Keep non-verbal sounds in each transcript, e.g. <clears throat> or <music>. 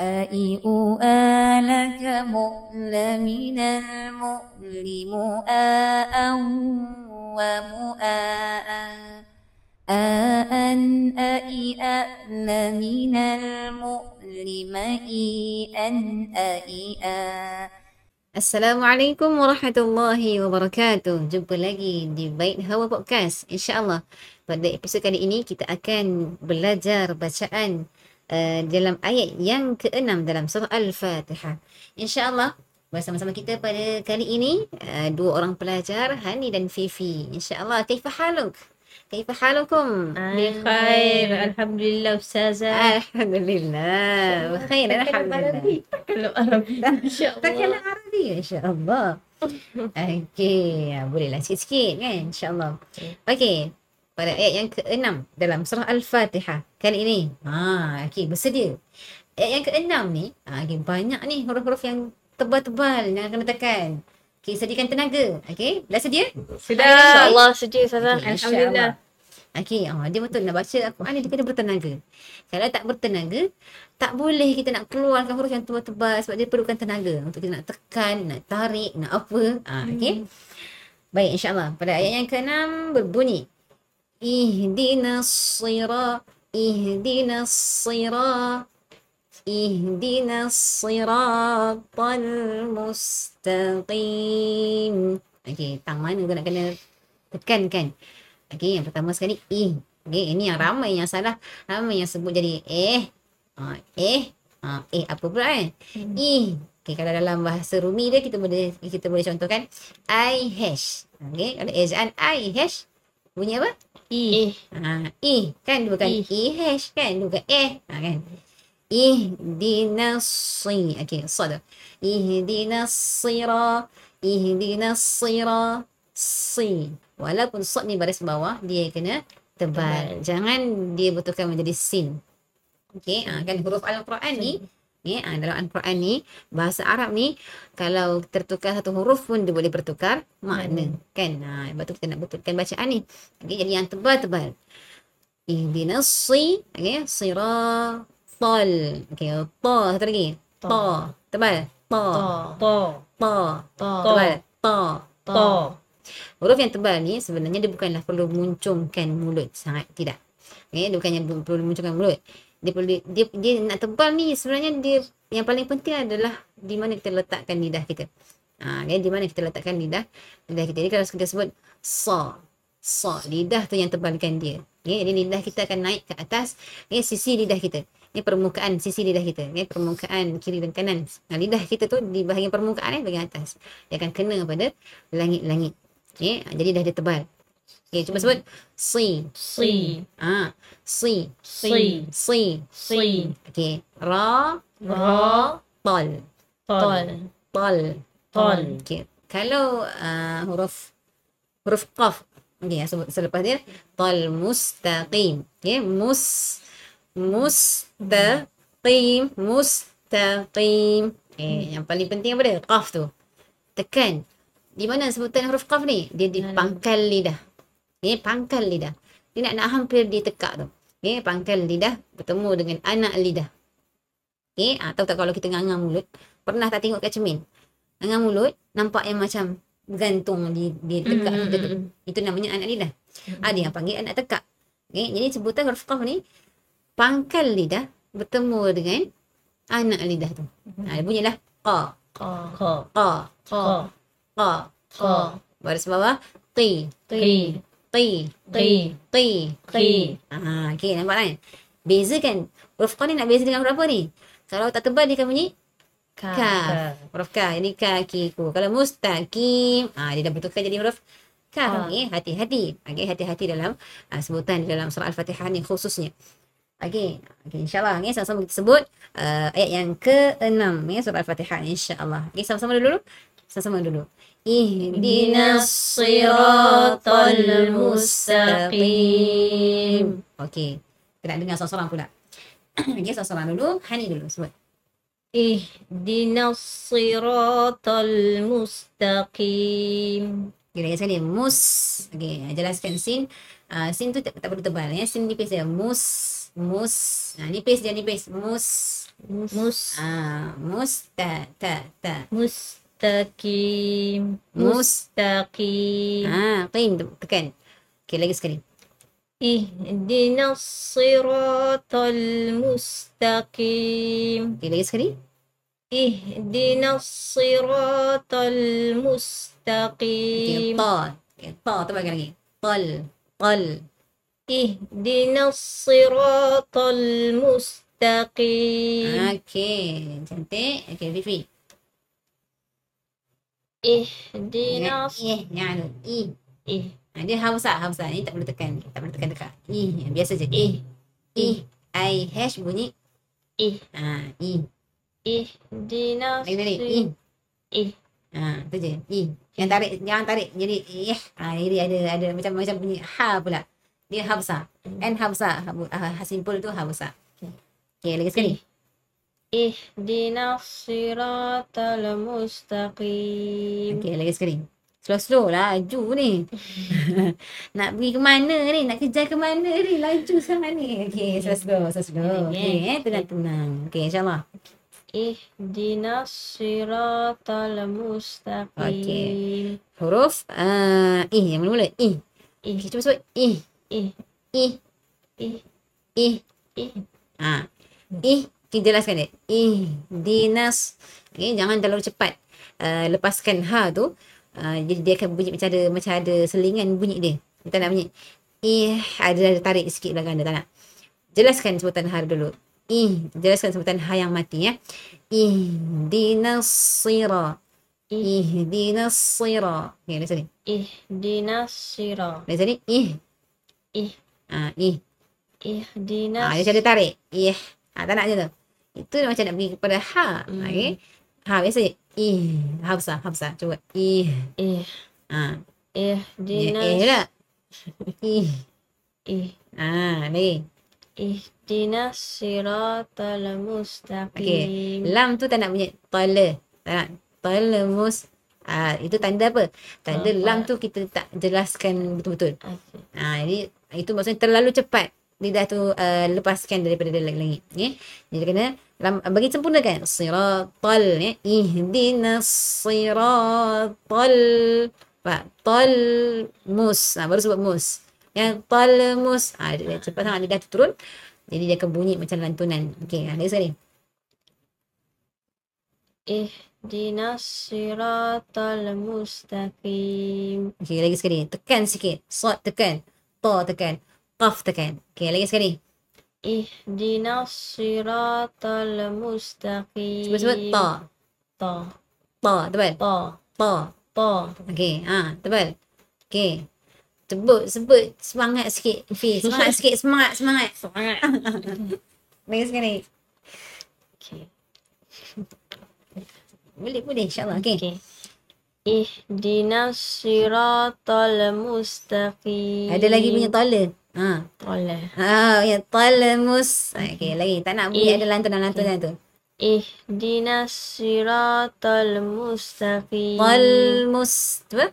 أي أؤالك مؤل من المؤلم آء ومؤاء آء أي أأل من المؤلم إيئا أئئا Assalamualaikum warahmatullahi wabarakatuh. Jumpa lagi di Baik Hawa Podcast. InsyaAllah pada episod kali ini kita akan belajar bacaan Eh, dalam ayat yang keenam dalam surah Al-Fatihah. InsyaAllah bersama-sama kita pada kali ini uh, dua orang pelajar Hani dan Fifi. InsyaAllah kaifa haluk? Kaifa halukum? Bikhair. Alhamdulillah, Ustazah. Alhamdulillah. Bikhair, Alhamdulillah. Takkanlah Arabi. InsyaAllah. Arabi, InsyaAllah. <laughs> Okey, ya, bolehlah sikit-sikit kan, InsyaAllah. Okey, okay pada ayat yang ke-6 dalam surah Al-Fatihah kali ini. Ha, okey, bersedia. Ayat yang ke-6 ni, ha, okay, banyak ni huruf-huruf yang tebal-tebal yang akan tekan. Okey, sediakan tenaga. Okey, dah sedia? Sudah. InsyaAllah sedia, Ustazah. Okay, Alhamdulillah. Okey, oh, dia betul nak baca Al-Quran ni, dia kena bertenaga. Kalau tak bertenaga, tak boleh kita nak keluarkan huruf yang tebal-tebal sebab dia perlukan tenaga untuk kita nak tekan, nak tarik, nak apa. Ha, okey. Hmm. Baik, insyaAllah. Pada ayat yang ke-6, berbunyi. Ihdinas sira, ihdinas sira, ihdinas siratal mustaqim. Okey, tang mana tu nak kena tekankan. Okey, yang pertama sekali ih. Okey, ini yang ramai yang salah. Ramai yang sebut jadi eh. Ha, eh. Ha, eh apa pula kan? Ih. Okey, kalau dalam bahasa Rumi dia kita boleh kita boleh contohkan I hash. Okey, kalau ejaan I hash Bunyi apa? I. E. Ha, I. Kan dia bukan I e. e kan? Dia bukan eh Ha, kan? Di si. Okey, So Di Ihdina sira. Ihdina sira. Si. Walaupun sot ni baris bawah, dia kena tebal. tebal. Jangan dia butuhkan menjadi sin. Okey. Ha, kan huruf Al-Quran ni, hmm. Okay, ha, dalam Al-Quran ni, bahasa Arab ni, kalau tertukar satu huruf pun dia boleh bertukar makna. Hmm. Kan? Ha, sebab tu kita nak betulkan bacaan ni. Okay, jadi yang tebal-tebal. Ihdinassi, okay, siratal. Okay, ta, satu lagi. Ta, tebal. Ta, ta, ta, ta, tebal. Ta, ta. Huruf yang tebal ni sebenarnya dia bukanlah perlu muncungkan mulut sangat. Tidak. Okay, dia bukannya perlu muncungkan mulut. Dia perlu dia, dia nak tebal ni sebenarnya dia yang paling penting adalah di mana kita letakkan lidah kita. Ha, okay, di mana kita letakkan lidah lidah kita. Jadi kalau kita sebut sa, sa, lidah tu yang tebalkan dia. Okay, jadi lidah kita akan naik ke atas okay, sisi lidah kita. Ini permukaan sisi lidah kita. Okay, permukaan kiri dan kanan. Nah, lidah kita tu di bahagian permukaan ni bahagian atas. Dia akan kena pada langit-langit. Okay, jadi dah dia tebal. Okay, cuba sebut. Sin. Sin. ah, ha. Sin. Sin. Sin. Sin. Okay. Ra. Ra. Tol. Tol. Tol. Tol. Okay. Kalau uh, huruf huruf qaf. Okay, sebut selepas dia. Tol mustaqim. Okay, mus. Mustaqim. Mustaqim. Okay, yang paling penting apa dia? Qaf tu. Tekan. Di mana sebutan huruf qaf ni? Dia di pangkal lidah okay, pangkal lidah. Dia nak, nak hampir ditekak tu. Okay, pangkal lidah bertemu dengan anak lidah. Eh, ah, Okey, atau tak kalau kita ngangang mulut, pernah tak tengok kat cermin? Ngangang mulut nampak yang macam gantung di di tekak mm-hmm. tu. Itu namanya anak lidah. Mm-hmm. Ah, Ada yang panggil anak tekak. Okay, jadi sebutan huruf qaf ni pangkal lidah bertemu dengan anak lidah tu. Mm-hmm. Ha, bunyilah qa qa qa qa qa qa. Baris bawah qi qi T. T. T. T. Ah, okey nampak kan? Beza kan Huruf Qa ni nak beza dengan huruf apa ni? Kalau tak tebal dia akan bunyi? Ka, ka. Huruf Ka Ini Ka Kiku Kalau Mustaqim. Ah, dia dah bertukar jadi huruf Ka ha. Hati-hati. Okey hati-hati dalam uh, Sebutan dalam surah Al-Fatihah ni khususnya. Okey, okay, insyaAllah okay, sama-sama kita sebut uh, ayat yang ke-6 ya, Surah Al-Fatihah insyaAllah. Okey, sama-sama dulu Sama-sama dulu, sama-sama dulu. Ihdinas siratal mustaqim. Okay. Kita nak dengar seorang-seorang pula. okay, <clears throat> seorang-seorang dulu. Hani dulu sebut. اهدنا الصراط المستقيم Okay, lagi sekali. Mus. Okay, jelaskan sin. Uh, sin tu tak, tak perlu tebal ya. Sin nipis dia. Mus. Mus. Ha, nipis dia nipis. Mus. mus, Ah, musta ta ta. mustaqim. Mus. mustaqim. Mustaqim. Ah qim tekan okey lagi sekali. Ihdinas siratal mustaqim. Okey lagi sekali. Ihdinas siratal mustaqim. okey ta. Okey ta tambah lagi. Tal tal. Ihdinas siratal mustaqim. Ah, okey. Cantik. Okey fifi Eh, dia Eh, yang I. Eh. Ha, dia haus lah, haus. Ni tak boleh tekan. Tak boleh tekan dekat. i, biasa je. Eh. i, I hash bunyi. Eh. Ha, I. Eh, dia Lagi tadi. i, Eh. Ha, tu je. i, Yang tarik, jangan tarik. Jadi, eh. Ha, ah, ini ada, ada macam macam bunyi ha pula. Dia haus n Hmm. ha haus. Ha, simple tu haus. Okay. okay, lagi sekali. Eh. Ihdinas siratal mustaqim. Okey, lagi sekali. Slow-slow lah, laju ni. <laughs> nak pergi ke mana ni? Nak kejar ke mana ni? Laju sangat ni. Okey, slow-slow, slow-slow. Okey, eh, tenang-tenang. Okey, insyaAllah. Ihdinas siratal mustaqim. Okey. Huruf eh, uh, ih yang mula-mula. Ih. Ih. Okay, cuba sebut Ih. Ih. Ih. Ih. Ih. Ih. Ah. Ih. Ijelas jelaskan dia. Ihdinas. Okay, jangan terlalu cepat. Uh, lepaskan ha tu. Uh, jadi dia akan bunyi macam ada, macam ada selingan bunyi dia. Dia tak nak bunyi. Ih. Ada, ada tarik sikit belakang dia. Tak nak. Jelaskan sebutan ha dulu. Ih. Jelaskan sebutan ha yang mati ya. Ihdinas sirah. Ihdinas sira. Okay, dari sini. Ihdinas sira. Dari sini. Ih. Ih. Ah, ih. Ihdinas. Ah, dia cari tarik. Ih. Ha, tak nak je tu. Itu dia macam nak pergi kepada ha. Hmm. Okay. Ha biasa je. Eh, Ih. Eh. Eh. Ha besar. Ha besar. Cuba. Ih. Ih. Ha. Ih. Dinas. Ih tak? Ih. Ih. Ha. Lagi. Ih. Dinas siratal mustaqim. Okay. Lam tu tak nak bunyi. Tala. Tak nak. Tala mus. Ha, itu tanda apa? Tanda oh, lam tu kita tak jelaskan betul-betul. Okay. Ha, jadi itu maksudnya terlalu cepat lidah tu uh, lepaskan daripada dalam langit ya. Jadi kena bagi sempurnakan. Siratal ya. Ihdinas siratal. Fa tal mus ha, baru sebut mus. Yang tal mus ha, dia cepat sangat. Lidah tu turun. Jadi dia akan bunyi macam lantunan. Okey ha, ada sekali. Ihdinas siratal mustaqim. Okey lagi sekali. Tekan sikit. Sot tekan. Ta tekan qaf tekan. Okay, lagi sekali. Ihdinas siratal mustaqim. Sebut ta. Ta. Ta, tebal. Ta. Ta. Ta. Okay, ha, tebal. Okay. Sebut, sebut semangat sikit. Fi, <laughs> semangat sikit, semangat, semangat. Semangat. <laughs> lagi sekali. Okay. <laughs> boleh, boleh. InsyaAllah. Okay. okay. Ihdinas siratal mustaqim. Ada lagi punya tala. Ha. Tala. Ha, ya tala mus. Okey, lagi tak nak bunyi eh, ada lantun dan lantun okay. tu. Eh, siratal mustaqim. Tal mustaqim.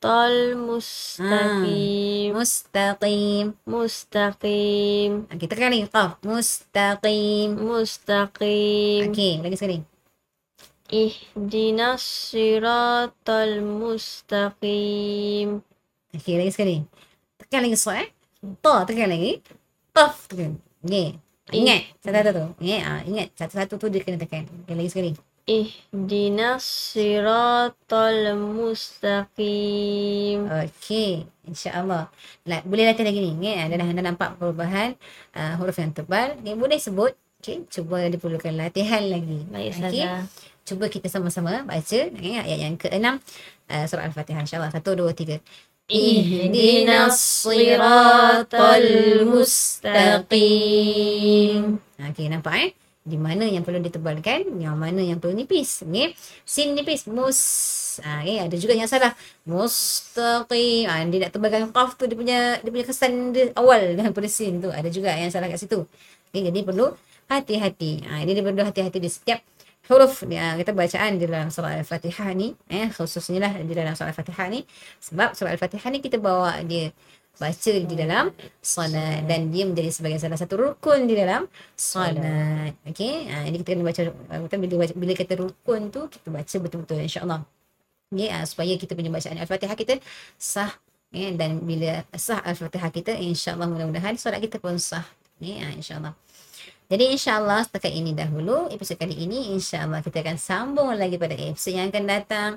Tal mustaqim. Ha. Mustaqim. Mustaqim. Okey, tekan ni. Oh. Mustaqim. Mustaqim. Okey, lagi sekali. Ihdinas siratal mustaqim. Okey, lagi sekali. Tekan lagi suara eh to tekan lagi tof tekan ye ingat satu satu tu ye ah ingat satu satu tu dia kena tekan okay, lagi sekali Eh, siratal mustaqim. Okey, insya-Allah. Like, boleh latih lagi ni. Ingat, ada dah nampak perubahan uh, huruf yang tebal. Ni okay, boleh sebut. Okey, cuba diperlukan latihan lagi. Baik, okay. Cuba kita sama-sama baca okay, ayat yang ke-6 uh, surah Al-Fatihah. Insya-Allah, 1 2 3. اهدنا الصراط المستقيم Okey, nampak eh? Di mana yang perlu ditebalkan, yang mana yang perlu nipis. Okey. Sin nipis. Mus. Ha, okay. Ada juga yang salah. Mustaqim. Ha, dia nak tebalkan qaf tu dia punya dia punya kesan dia awal <laughs> daripada sin tu. Ada juga yang salah kat situ. Okay, jadi perlu hati-hati. Ha, jadi dia perlu hati-hati di setiap huruf dia kita bacaan di dalam surah Al-Fatihah ni eh khususnya lah di dalam surah Al-Fatihah ni sebab surah Al-Fatihah ni kita bawa dia baca di dalam solat dan dia menjadi sebagai salah satu rukun di dalam solat. Okey. Ha, ini kita kena baca kita bila baca, bila kata rukun tu kita baca betul-betul insya-Allah. Okey, ha, supaya kita punya bacaan Al-Fatihah kita sah ya, dan bila sah Al-Fatihah kita insya-Allah mudah-mudahan solat kita pun sah. Ya, ha, insya-Allah. Jadi insyaAllah setakat ini dahulu episod kali ini insyaAllah kita akan sambung lagi pada episod yang akan datang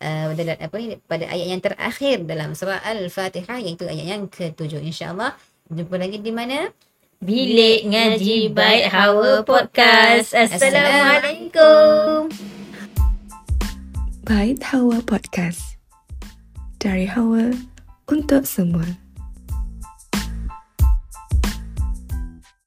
uh, pada, apa ni, pada ayat yang terakhir dalam surah Al-Fatihah iaitu ayat yang ketujuh insyaAllah. Jumpa lagi di mana? Bilik Ngaji Baik Hawa Podcast. Assalamualaikum. Bait Hawa Podcast. Dari Hawa untuk semua.